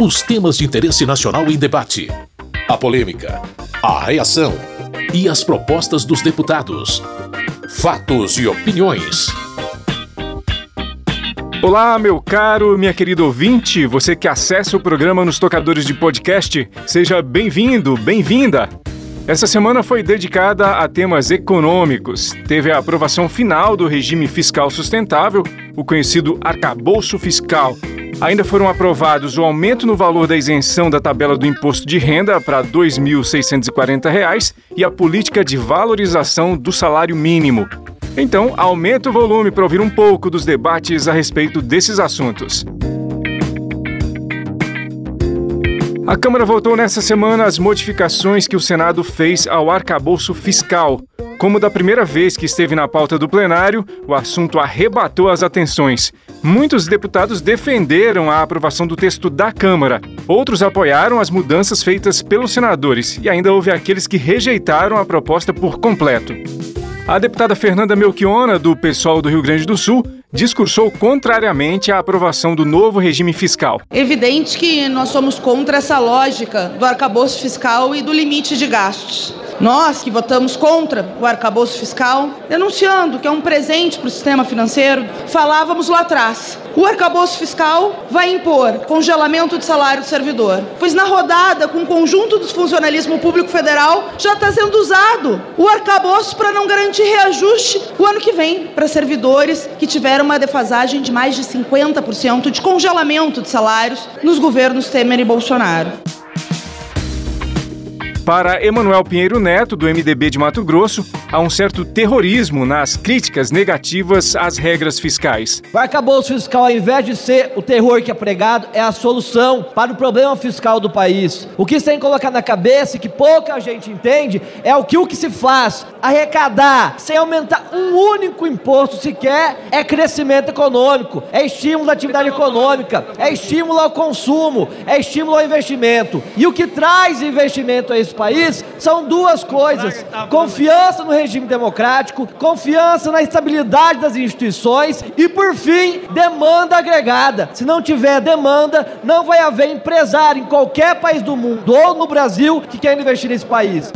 Os temas de interesse nacional em debate. A polêmica, a reação e as propostas dos deputados. Fatos e opiniões. Olá, meu caro, minha querida ouvinte, você que acessa o programa nos tocadores de podcast, seja bem-vindo, bem-vinda. Essa semana foi dedicada a temas econômicos. Teve a aprovação final do regime fiscal sustentável, o conhecido arcabouço fiscal. Ainda foram aprovados o aumento no valor da isenção da tabela do imposto de renda para R$ 2.640 e a política de valorização do salário mínimo. Então, aumenta o volume para ouvir um pouco dos debates a respeito desses assuntos. A Câmara votou nessa semana as modificações que o Senado fez ao arcabouço fiscal. Como da primeira vez que esteve na pauta do plenário, o assunto arrebatou as atenções. Muitos deputados defenderam a aprovação do texto da Câmara. Outros apoiaram as mudanças feitas pelos senadores e ainda houve aqueles que rejeitaram a proposta por completo. A deputada Fernanda Melchiona, do PSOL do Rio Grande do Sul, discursou contrariamente à aprovação do novo regime fiscal. Evidente que nós somos contra essa lógica do arcabouço fiscal e do limite de gastos. Nós que votamos contra o arcabouço fiscal, denunciando que é um presente para o sistema financeiro, falávamos lá atrás. O arcabouço fiscal vai impor congelamento de salário do servidor, pois na rodada com o conjunto do funcionalismo público federal já está sendo usado o arcabouço para não garantir reajuste o ano que vem para servidores que tiveram uma defasagem de mais de 50% de congelamento de salários nos governos Temer e Bolsonaro. Para Emanuel Pinheiro Neto, do MDB de Mato Grosso, há um certo terrorismo nas críticas negativas às regras fiscais. O arcabouço fiscal, ao invés de ser o terror que é pregado, é a solução para o problema fiscal do país. O que se tem que colocar na cabeça e que pouca gente entende é o que o que se faz arrecadar sem aumentar um único imposto sequer é crescimento econômico, é estímulo à atividade econômica, é estímulo ao consumo, é estímulo ao investimento. E o que traz investimento a esse país são duas coisas: confiança no regime democrático, confiança na estabilidade das instituições e, por fim, demanda agregada. Se não tiver demanda, não vai haver empresário em qualquer país do mundo ou no Brasil que quer investir nesse país.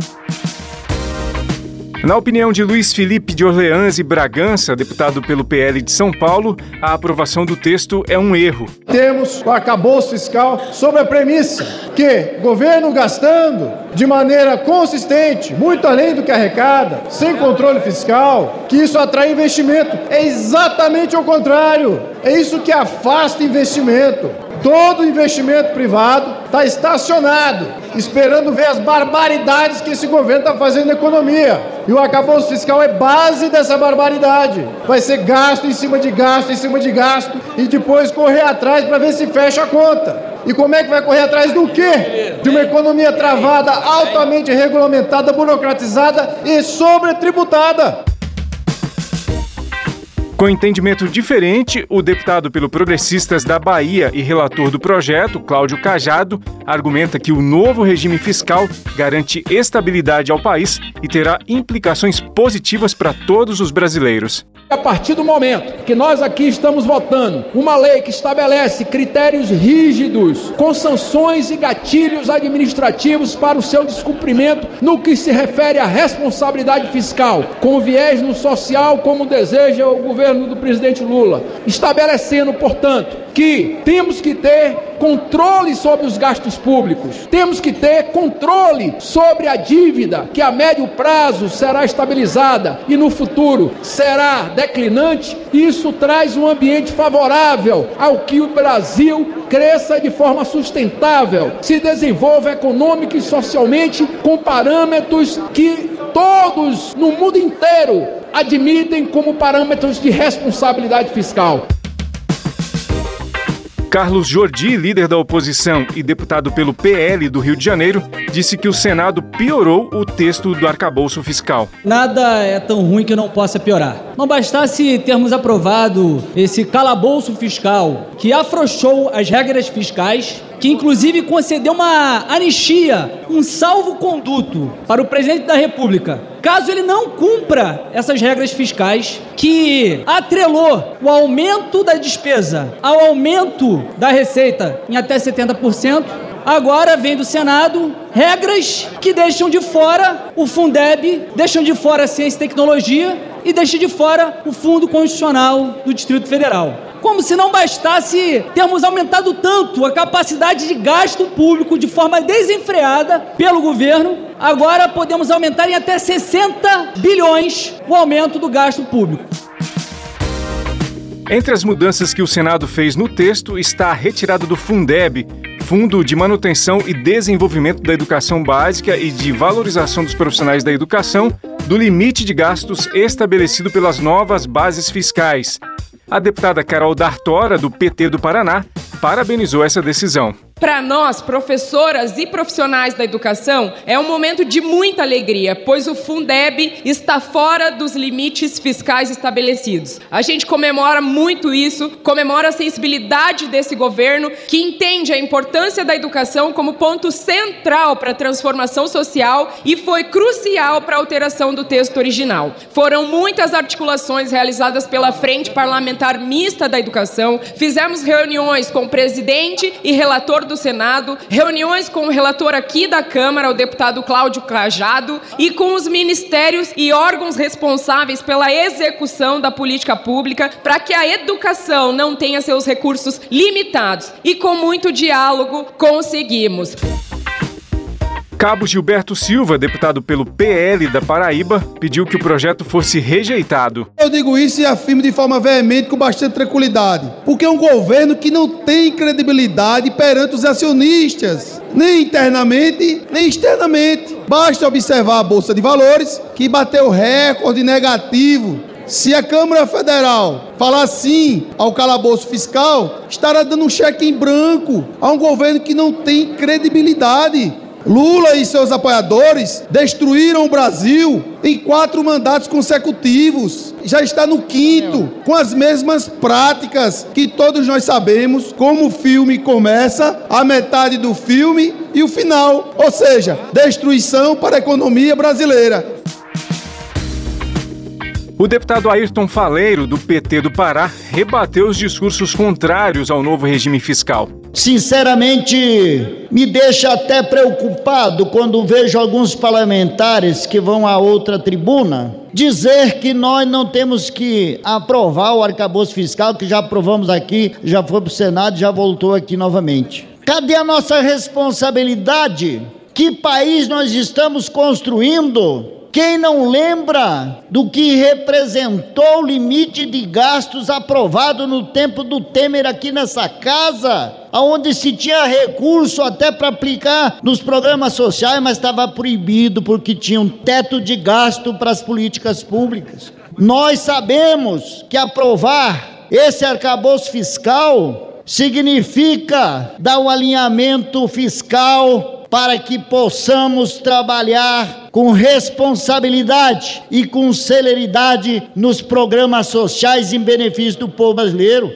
Na opinião de Luiz Felipe de Orleans e Bragança, deputado pelo PL de São Paulo, a aprovação do texto é um erro. Temos o arcabouço fiscal sobre a premissa que governo gastando de maneira consistente, muito além do que arrecada, sem controle fiscal, que isso atrai investimento. É exatamente o contrário. É isso que afasta investimento. Todo investimento privado está estacionado, esperando ver as barbaridades que esse governo está fazendo na economia. E o arcabouço fiscal é base dessa barbaridade. Vai ser gasto em cima de gasto, em cima de gasto, e depois correr atrás para ver se fecha a conta. E como é que vai correr atrás do quê? De uma economia travada, altamente regulamentada, burocratizada e sobretributada. Com entendimento diferente, o deputado pelo Progressistas da Bahia e relator do projeto, Cláudio Cajado, argumenta que o novo regime fiscal garante estabilidade ao país e terá implicações positivas para todos os brasileiros. A partir do momento que nós aqui estamos votando uma lei que estabelece critérios rígidos, com sanções e gatilhos administrativos para o seu descumprimento no que se refere à responsabilidade fiscal, com viés no social, como deseja o governo do presidente Lula, estabelecendo, portanto, que temos que ter controle sobre os gastos públicos, temos que ter controle sobre a dívida que a médio prazo será estabilizada e no futuro será declinante. Isso traz um ambiente favorável ao que o Brasil cresça de forma sustentável, se desenvolva econômica e socialmente com parâmetros que todos no mundo inteiro admitem como parâmetros de responsabilidade fiscal. Carlos Jordi, líder da oposição e deputado pelo PL do Rio de Janeiro, disse que o Senado piorou o texto do arcabouço fiscal. Nada é tão ruim que não possa piorar. Não bastasse termos aprovado esse calabouço fiscal que afrouxou as regras fiscais, que inclusive concedeu uma anistia, um salvo-conduto para o presidente da República caso ele não cumpra essas regras fiscais que atrelou o aumento da despesa ao aumento da receita em até 70%, agora vem do Senado regras que deixam de fora o Fundeb, deixam de fora a ciência e tecnologia e deixam de fora o Fundo Constitucional do Distrito Federal. Como se não bastasse termos aumentado tanto a capacidade de gasto público de forma desenfreada pelo governo, agora podemos aumentar em até 60 bilhões o aumento do gasto público. Entre as mudanças que o Senado fez no texto está a retirada do Fundeb, Fundo de Manutenção e Desenvolvimento da Educação Básica e de Valorização dos Profissionais da Educação, do limite de gastos estabelecido pelas novas bases fiscais. A deputada Carol Dartora, do PT do Paraná, parabenizou essa decisão. Para nós, professoras e profissionais da educação, é um momento de muita alegria, pois o Fundeb está fora dos limites fiscais estabelecidos. A gente comemora muito isso, comemora a sensibilidade desse governo, que entende a importância da educação como ponto central para a transformação social e foi crucial para a alteração do texto original. Foram muitas articulações realizadas pela Frente Parlamentar Mista da Educação, fizemos reuniões com o presidente e relator do do Senado, reuniões com o relator aqui da Câmara, o deputado Cláudio Cajado, e com os ministérios e órgãos responsáveis pela execução da política pública para que a educação não tenha seus recursos limitados. E com muito diálogo conseguimos. Cabo Gilberto Silva, deputado pelo PL da Paraíba, pediu que o projeto fosse rejeitado. Eu digo isso e afirmo de forma veemente com bastante tranquilidade, porque é um governo que não tem credibilidade perante os acionistas, nem internamente, nem externamente. Basta observar a Bolsa de Valores, que bateu recorde negativo se a Câmara Federal falar sim ao calabouço fiscal, estará dando um cheque em branco a um governo que não tem credibilidade. Lula e seus apoiadores destruíram o Brasil em quatro mandatos consecutivos. Já está no quinto, com as mesmas práticas que todos nós sabemos como o filme começa, a metade do filme e o final. Ou seja, destruição para a economia brasileira. O deputado Ayrton Faleiro, do PT do Pará, rebateu os discursos contrários ao novo regime fiscal. Sinceramente, me deixa até preocupado quando vejo alguns parlamentares que vão a outra tribuna dizer que nós não temos que aprovar o arcabouço fiscal, que já aprovamos aqui, já foi para o Senado, já voltou aqui novamente. Cadê a nossa responsabilidade? Que país nós estamos construindo? Quem não lembra do que representou o limite de gastos aprovado no tempo do Temer aqui nessa casa? Onde se tinha recurso até para aplicar nos programas sociais, mas estava proibido porque tinha um teto de gasto para as políticas públicas. Nós sabemos que aprovar esse arcabouço fiscal significa dar um alinhamento fiscal para que possamos trabalhar com responsabilidade e com celeridade nos programas sociais em benefício do povo brasileiro.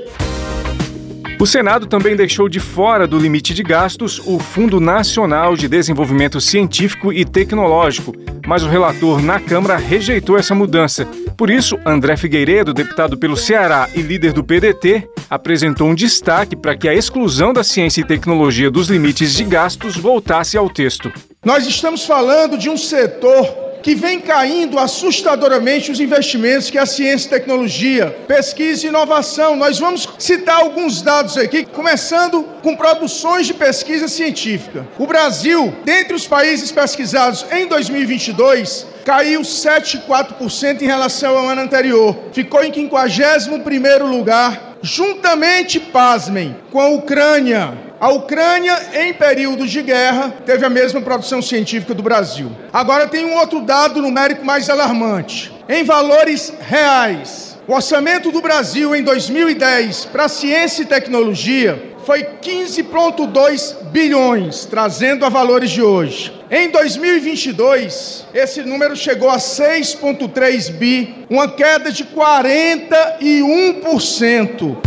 O Senado também deixou de fora do limite de gastos o Fundo Nacional de Desenvolvimento Científico e Tecnológico, mas o relator na Câmara rejeitou essa mudança. Por isso, André Figueiredo, deputado pelo Ceará e líder do PDT, apresentou um destaque para que a exclusão da ciência e tecnologia dos limites de gastos voltasse ao texto. Nós estamos falando de um setor que vem caindo assustadoramente os investimentos que a ciência e tecnologia, pesquisa e inovação. Nós vamos citar alguns dados aqui, começando com produções de pesquisa científica. O Brasil, dentre os países pesquisados em 2022, caiu 7,4% em relação ao ano anterior. Ficou em 51º lugar, juntamente, pasmem, com a Ucrânia, a Ucrânia, em períodos de guerra, teve a mesma produção científica do Brasil. Agora tem um outro dado numérico mais alarmante. Em valores reais, o orçamento do Brasil em 2010 para ciência e tecnologia foi 15,2 bilhões, trazendo a valores de hoje. Em 2022, esse número chegou a 6,3 bi, uma queda de 41%.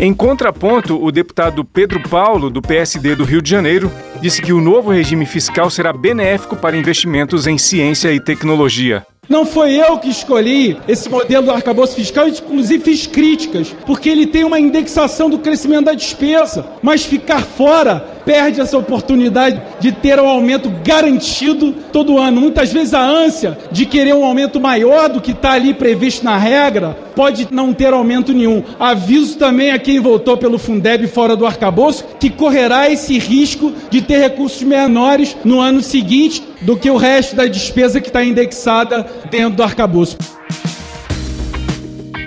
Em contraponto, o deputado Pedro Paulo, do PSD do Rio de Janeiro, disse que o novo regime fiscal será benéfico para investimentos em ciência e tecnologia. Não foi eu que escolhi esse modelo do arcabouço fiscal, inclusive fiz críticas, porque ele tem uma indexação do crescimento da despesa, mas ficar fora perde essa oportunidade de ter um aumento garantido todo ano. Muitas vezes a ânsia de querer um aumento maior do que está ali previsto na regra pode não ter aumento nenhum. Aviso também a quem votou pelo Fundeb fora do arcabouço que correrá esse risco de ter recursos menores no ano seguinte do que o resto da despesa que está indexada dentro do arcabouço.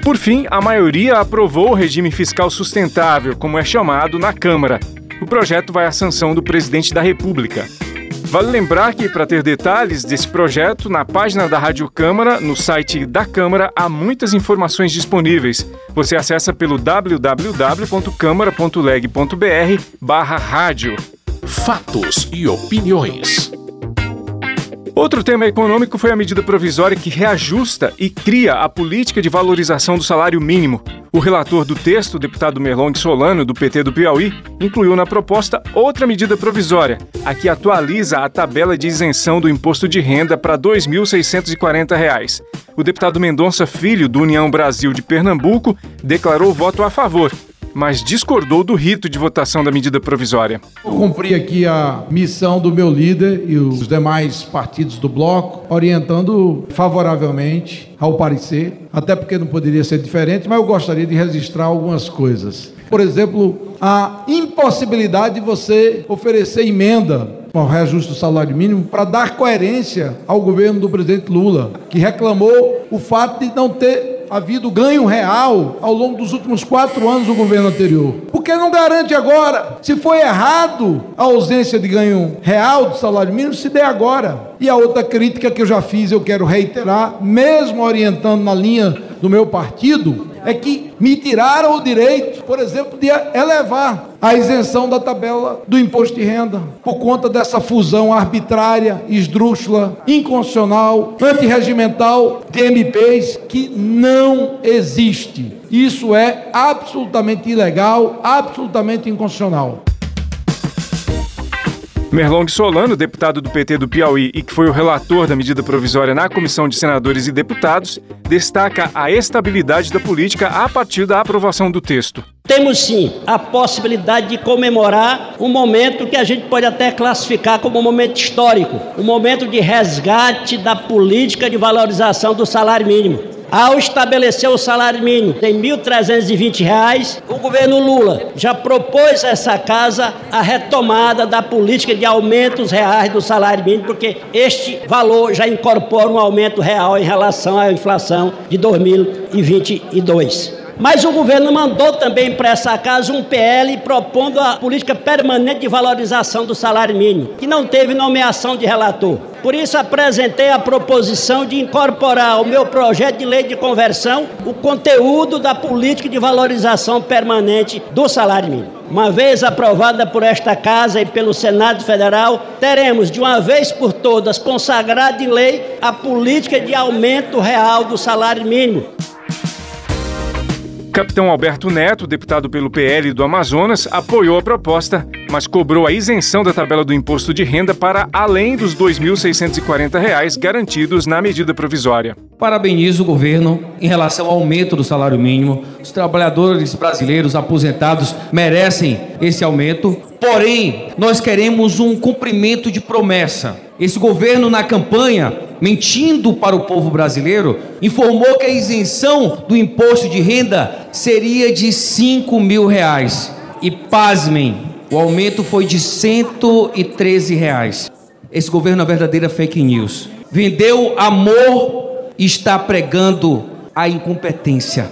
Por fim, a maioria aprovou o regime fiscal sustentável, como é chamado, na Câmara o projeto vai à sanção do presidente da República. Vale lembrar que, para ter detalhes desse projeto, na página da Rádio Câmara, no site da Câmara, há muitas informações disponíveis. Você acessa pelo www.câmara.leg.br barra rádio. Fatos e opiniões. Outro tema econômico foi a medida provisória que reajusta e cria a política de valorização do salário mínimo. O relator do texto, deputado Merlong Solano, do PT do Piauí, incluiu na proposta outra medida provisória, a que atualiza a tabela de isenção do imposto de renda para R$ 2.640. O deputado Mendonça Filho, do União Brasil de Pernambuco, declarou voto a favor mas discordou do rito de votação da medida provisória. Eu cumpri aqui a missão do meu líder e os demais partidos do bloco, orientando favoravelmente ao parecer, até porque não poderia ser diferente, mas eu gostaria de registrar algumas coisas. Por exemplo, a impossibilidade de você oferecer emenda ao reajuste do salário mínimo para dar coerência ao governo do presidente Lula, que reclamou o fato de não ter havido ganho real ao longo dos últimos quatro anos do governo anterior. Porque não garante agora. Se foi errado a ausência de ganho real do salário mínimo, se dê agora. E a outra crítica que eu já fiz, eu quero reiterar, mesmo orientando na linha do meu partido, é que me tiraram o direito, por exemplo, de elevar a isenção da tabela do imposto de renda, por conta dessa fusão arbitrária, esdrúxula, inconstitucional, antirregimental de MPs que não existe. Isso é absolutamente ilegal, absolutamente inconstitucional. Merlong Solano, deputado do PT do Piauí e que foi o relator da medida provisória na Comissão de Senadores e Deputados, destaca a estabilidade da política a partir da aprovação do texto. Temos sim a possibilidade de comemorar um momento que a gente pode até classificar como um momento histórico, um momento de resgate da política de valorização do salário mínimo. Ao estabelecer o salário mínimo em R$ 1.320, o governo Lula já propôs a essa casa a retomada da política de aumentos reais do salário mínimo, porque este valor já incorpora um aumento real em relação à inflação de 2022. Mas o governo mandou também para essa casa um PL propondo a política permanente de valorização do salário mínimo, que não teve nomeação de relator. Por isso apresentei a proposição de incorporar ao meu projeto de lei de conversão o conteúdo da política de valorização permanente do salário mínimo. Uma vez aprovada por esta Casa e pelo Senado Federal, teremos de uma vez por todas consagrado em lei a política de aumento real do salário mínimo. Capitão Alberto Neto, deputado pelo PL do Amazonas, apoiou a proposta, mas cobrou a isenção da tabela do imposto de renda para além dos R$ 2.640 garantidos na medida provisória. Parabenizo o governo em relação ao aumento do salário mínimo. Os trabalhadores brasileiros aposentados merecem esse aumento. Porém, nós queremos um cumprimento de promessa. Esse governo, na campanha, mentindo para o povo brasileiro, informou que a isenção do imposto de renda seria de 5 mil reais. E pasmem, o aumento foi de 113 reais. Esse governo é verdadeira fake news. Vendeu amor e está pregando a incompetência.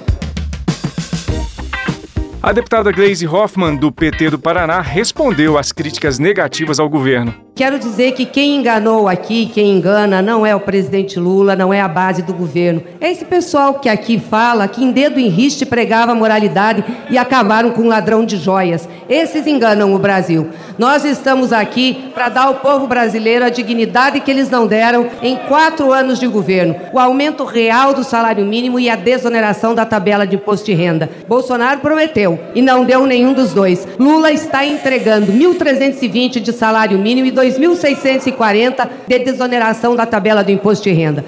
A deputada Gleisi Hoffmann, do PT do Paraná, respondeu às críticas negativas ao governo. Quero dizer que quem enganou aqui, quem engana, não é o presidente Lula, não é a base do governo. É esse pessoal que aqui fala que em dedo em riste pregava moralidade e acabaram com um ladrão de joias. Esses enganam o Brasil. Nós estamos aqui para dar ao povo brasileiro a dignidade que eles não deram em quatro anos de governo: o aumento real do salário mínimo e a desoneração da tabela de imposto de renda. Bolsonaro prometeu e não deu nenhum dos dois. Lula está entregando 1.320 de salário mínimo e 2.640 de desoneração da tabela do imposto de renda.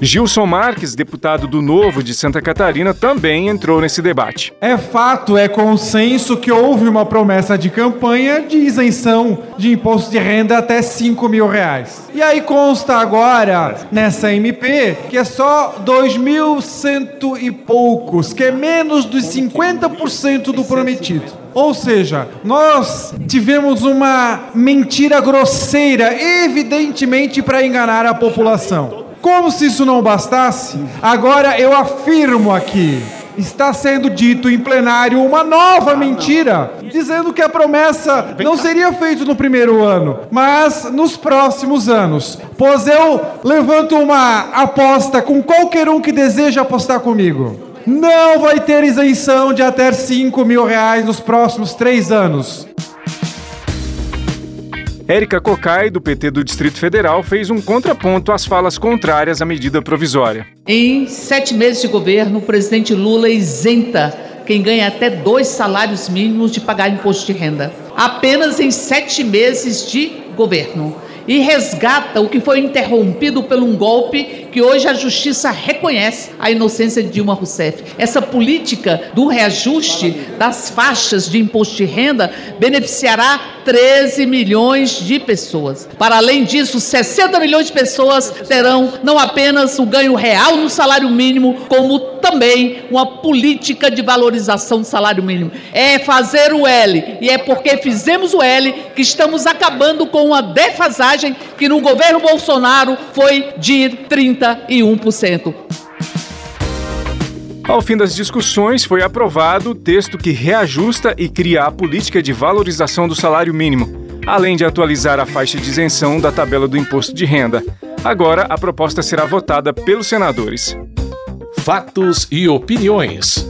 Gilson Marques, deputado do Novo de Santa Catarina, também entrou nesse debate. É fato, é consenso que houve uma promessa de campanha de isenção de imposto de renda até 5 mil reais. E aí consta agora, nessa MP, que é só 2.100 e poucos, que é menos dos 50% do prometido. Ou seja, nós tivemos uma mentira grosseira, evidentemente para enganar a população. Como se isso não bastasse, agora eu afirmo aqui: está sendo dito em plenário uma nova mentira, dizendo que a promessa não seria feita no primeiro ano, mas nos próximos anos. Pois eu levanto uma aposta com qualquer um que deseja apostar comigo. Não vai ter isenção de até 5 mil reais nos próximos três anos. Érica Cocai, do PT do Distrito Federal, fez um contraponto às falas contrárias à medida provisória. Em sete meses de governo, o presidente Lula isenta quem ganha até dois salários mínimos de pagar imposto de renda. Apenas em sete meses de governo. E resgata o que foi interrompido por um golpe que hoje a justiça reconhece a inocência de Dilma Rousseff. Essa política do reajuste das faixas de imposto de renda beneficiará 13 milhões de pessoas. Para além disso, 60 milhões de pessoas terão não apenas o ganho real no salário mínimo, como também uma política de valorização do salário mínimo. É fazer o L, e é porque fizemos o L que estamos acabando com uma defasagem que no governo Bolsonaro foi de 31%. Ao fim das discussões, foi aprovado o texto que reajusta e cria a política de valorização do salário mínimo, além de atualizar a faixa de isenção da tabela do imposto de renda. Agora, a proposta será votada pelos senadores. Fatos e opiniões.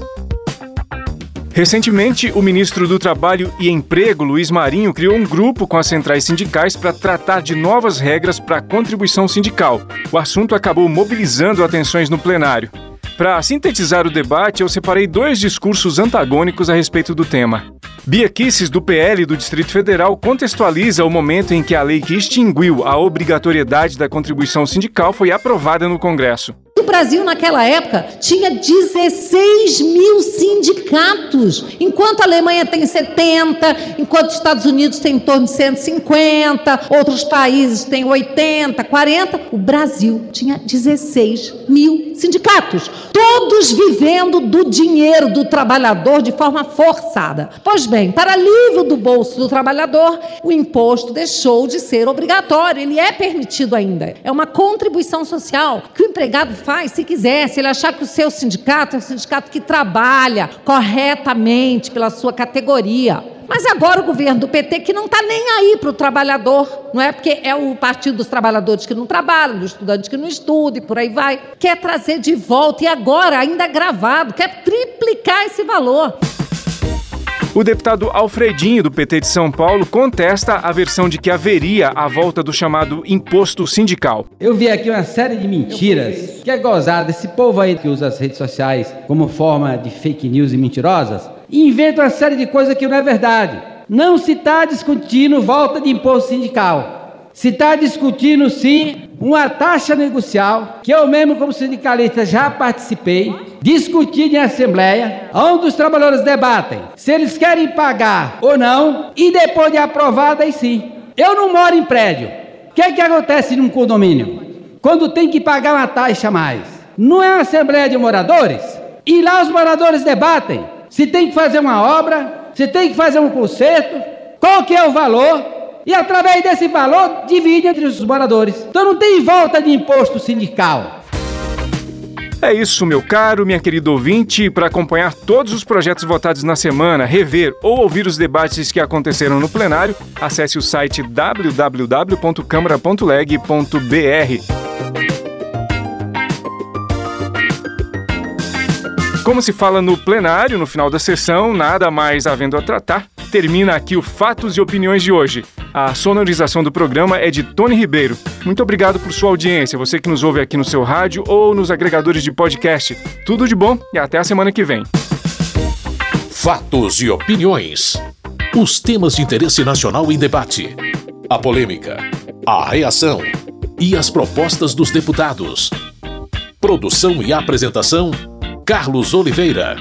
Recentemente, o ministro do Trabalho e Emprego, Luiz Marinho, criou um grupo com as centrais sindicais para tratar de novas regras para a contribuição sindical. O assunto acabou mobilizando atenções no plenário. Para sintetizar o debate, eu separei dois discursos antagônicos a respeito do tema. Bia Kisses, do PL do Distrito Federal, contextualiza o momento em que a lei que extinguiu a obrigatoriedade da contribuição sindical foi aprovada no Congresso. O Brasil, naquela época, tinha 16 mil sindicatos, enquanto a Alemanha tem 70, enquanto os Estados Unidos tem em torno de 150, outros países têm 80, 40. O Brasil tinha 16 mil sindicatos, todos vivendo do dinheiro do trabalhador de forma forçada. Pois bem, para alívio do bolso do trabalhador, o imposto deixou de ser obrigatório, ele é permitido ainda. É uma contribuição social que o empregado faz se quiser, se ele achar que o seu sindicato é um sindicato que trabalha corretamente pela sua categoria. Mas agora o governo do PT que não está nem aí para o trabalhador, não é? Porque é o partido dos trabalhadores que não trabalham, dos estudantes que não estudam e por aí vai. Quer trazer de volta e agora, ainda gravado, quer triplicar esse valor. O deputado Alfredinho, do PT de São Paulo, contesta a versão de que haveria a volta do chamado imposto sindical. Eu vi aqui uma série de mentiras que é gozada desse povo aí que usa as redes sociais como forma de fake news e mentirosas inventa uma série de coisas que não é verdade. Não se está discutindo volta de imposto sindical. Se está discutindo, sim, uma taxa negocial, que eu mesmo, como sindicalista, já participei, discutido em assembleia, onde os trabalhadores debatem se eles querem pagar ou não, e depois de aprovada, aí sim. Eu não moro em prédio. O que, é que acontece num condomínio? Quando tem que pagar uma taxa a mais? Não é uma assembleia de moradores? E lá os moradores debatem se tem que fazer uma obra, se tem que fazer um conserto, qual que é o valor, e através desse valor divide entre os moradores. Então não tem volta de imposto sindical. É isso, meu caro, minha querida ouvinte. Para acompanhar todos os projetos votados na semana, rever ou ouvir os debates que aconteceram no plenário, acesse o site www.câmara.leg.br. Como se fala no plenário, no final da sessão, nada mais havendo a tratar, termina aqui o Fatos e Opiniões de hoje. A sonorização do programa é de Tony Ribeiro. Muito obrigado por sua audiência, você que nos ouve aqui no seu rádio ou nos agregadores de podcast. Tudo de bom e até a semana que vem. Fatos e Opiniões. Os temas de interesse nacional em debate. A polêmica, a reação e as propostas dos deputados. Produção e apresentação Carlos Oliveira.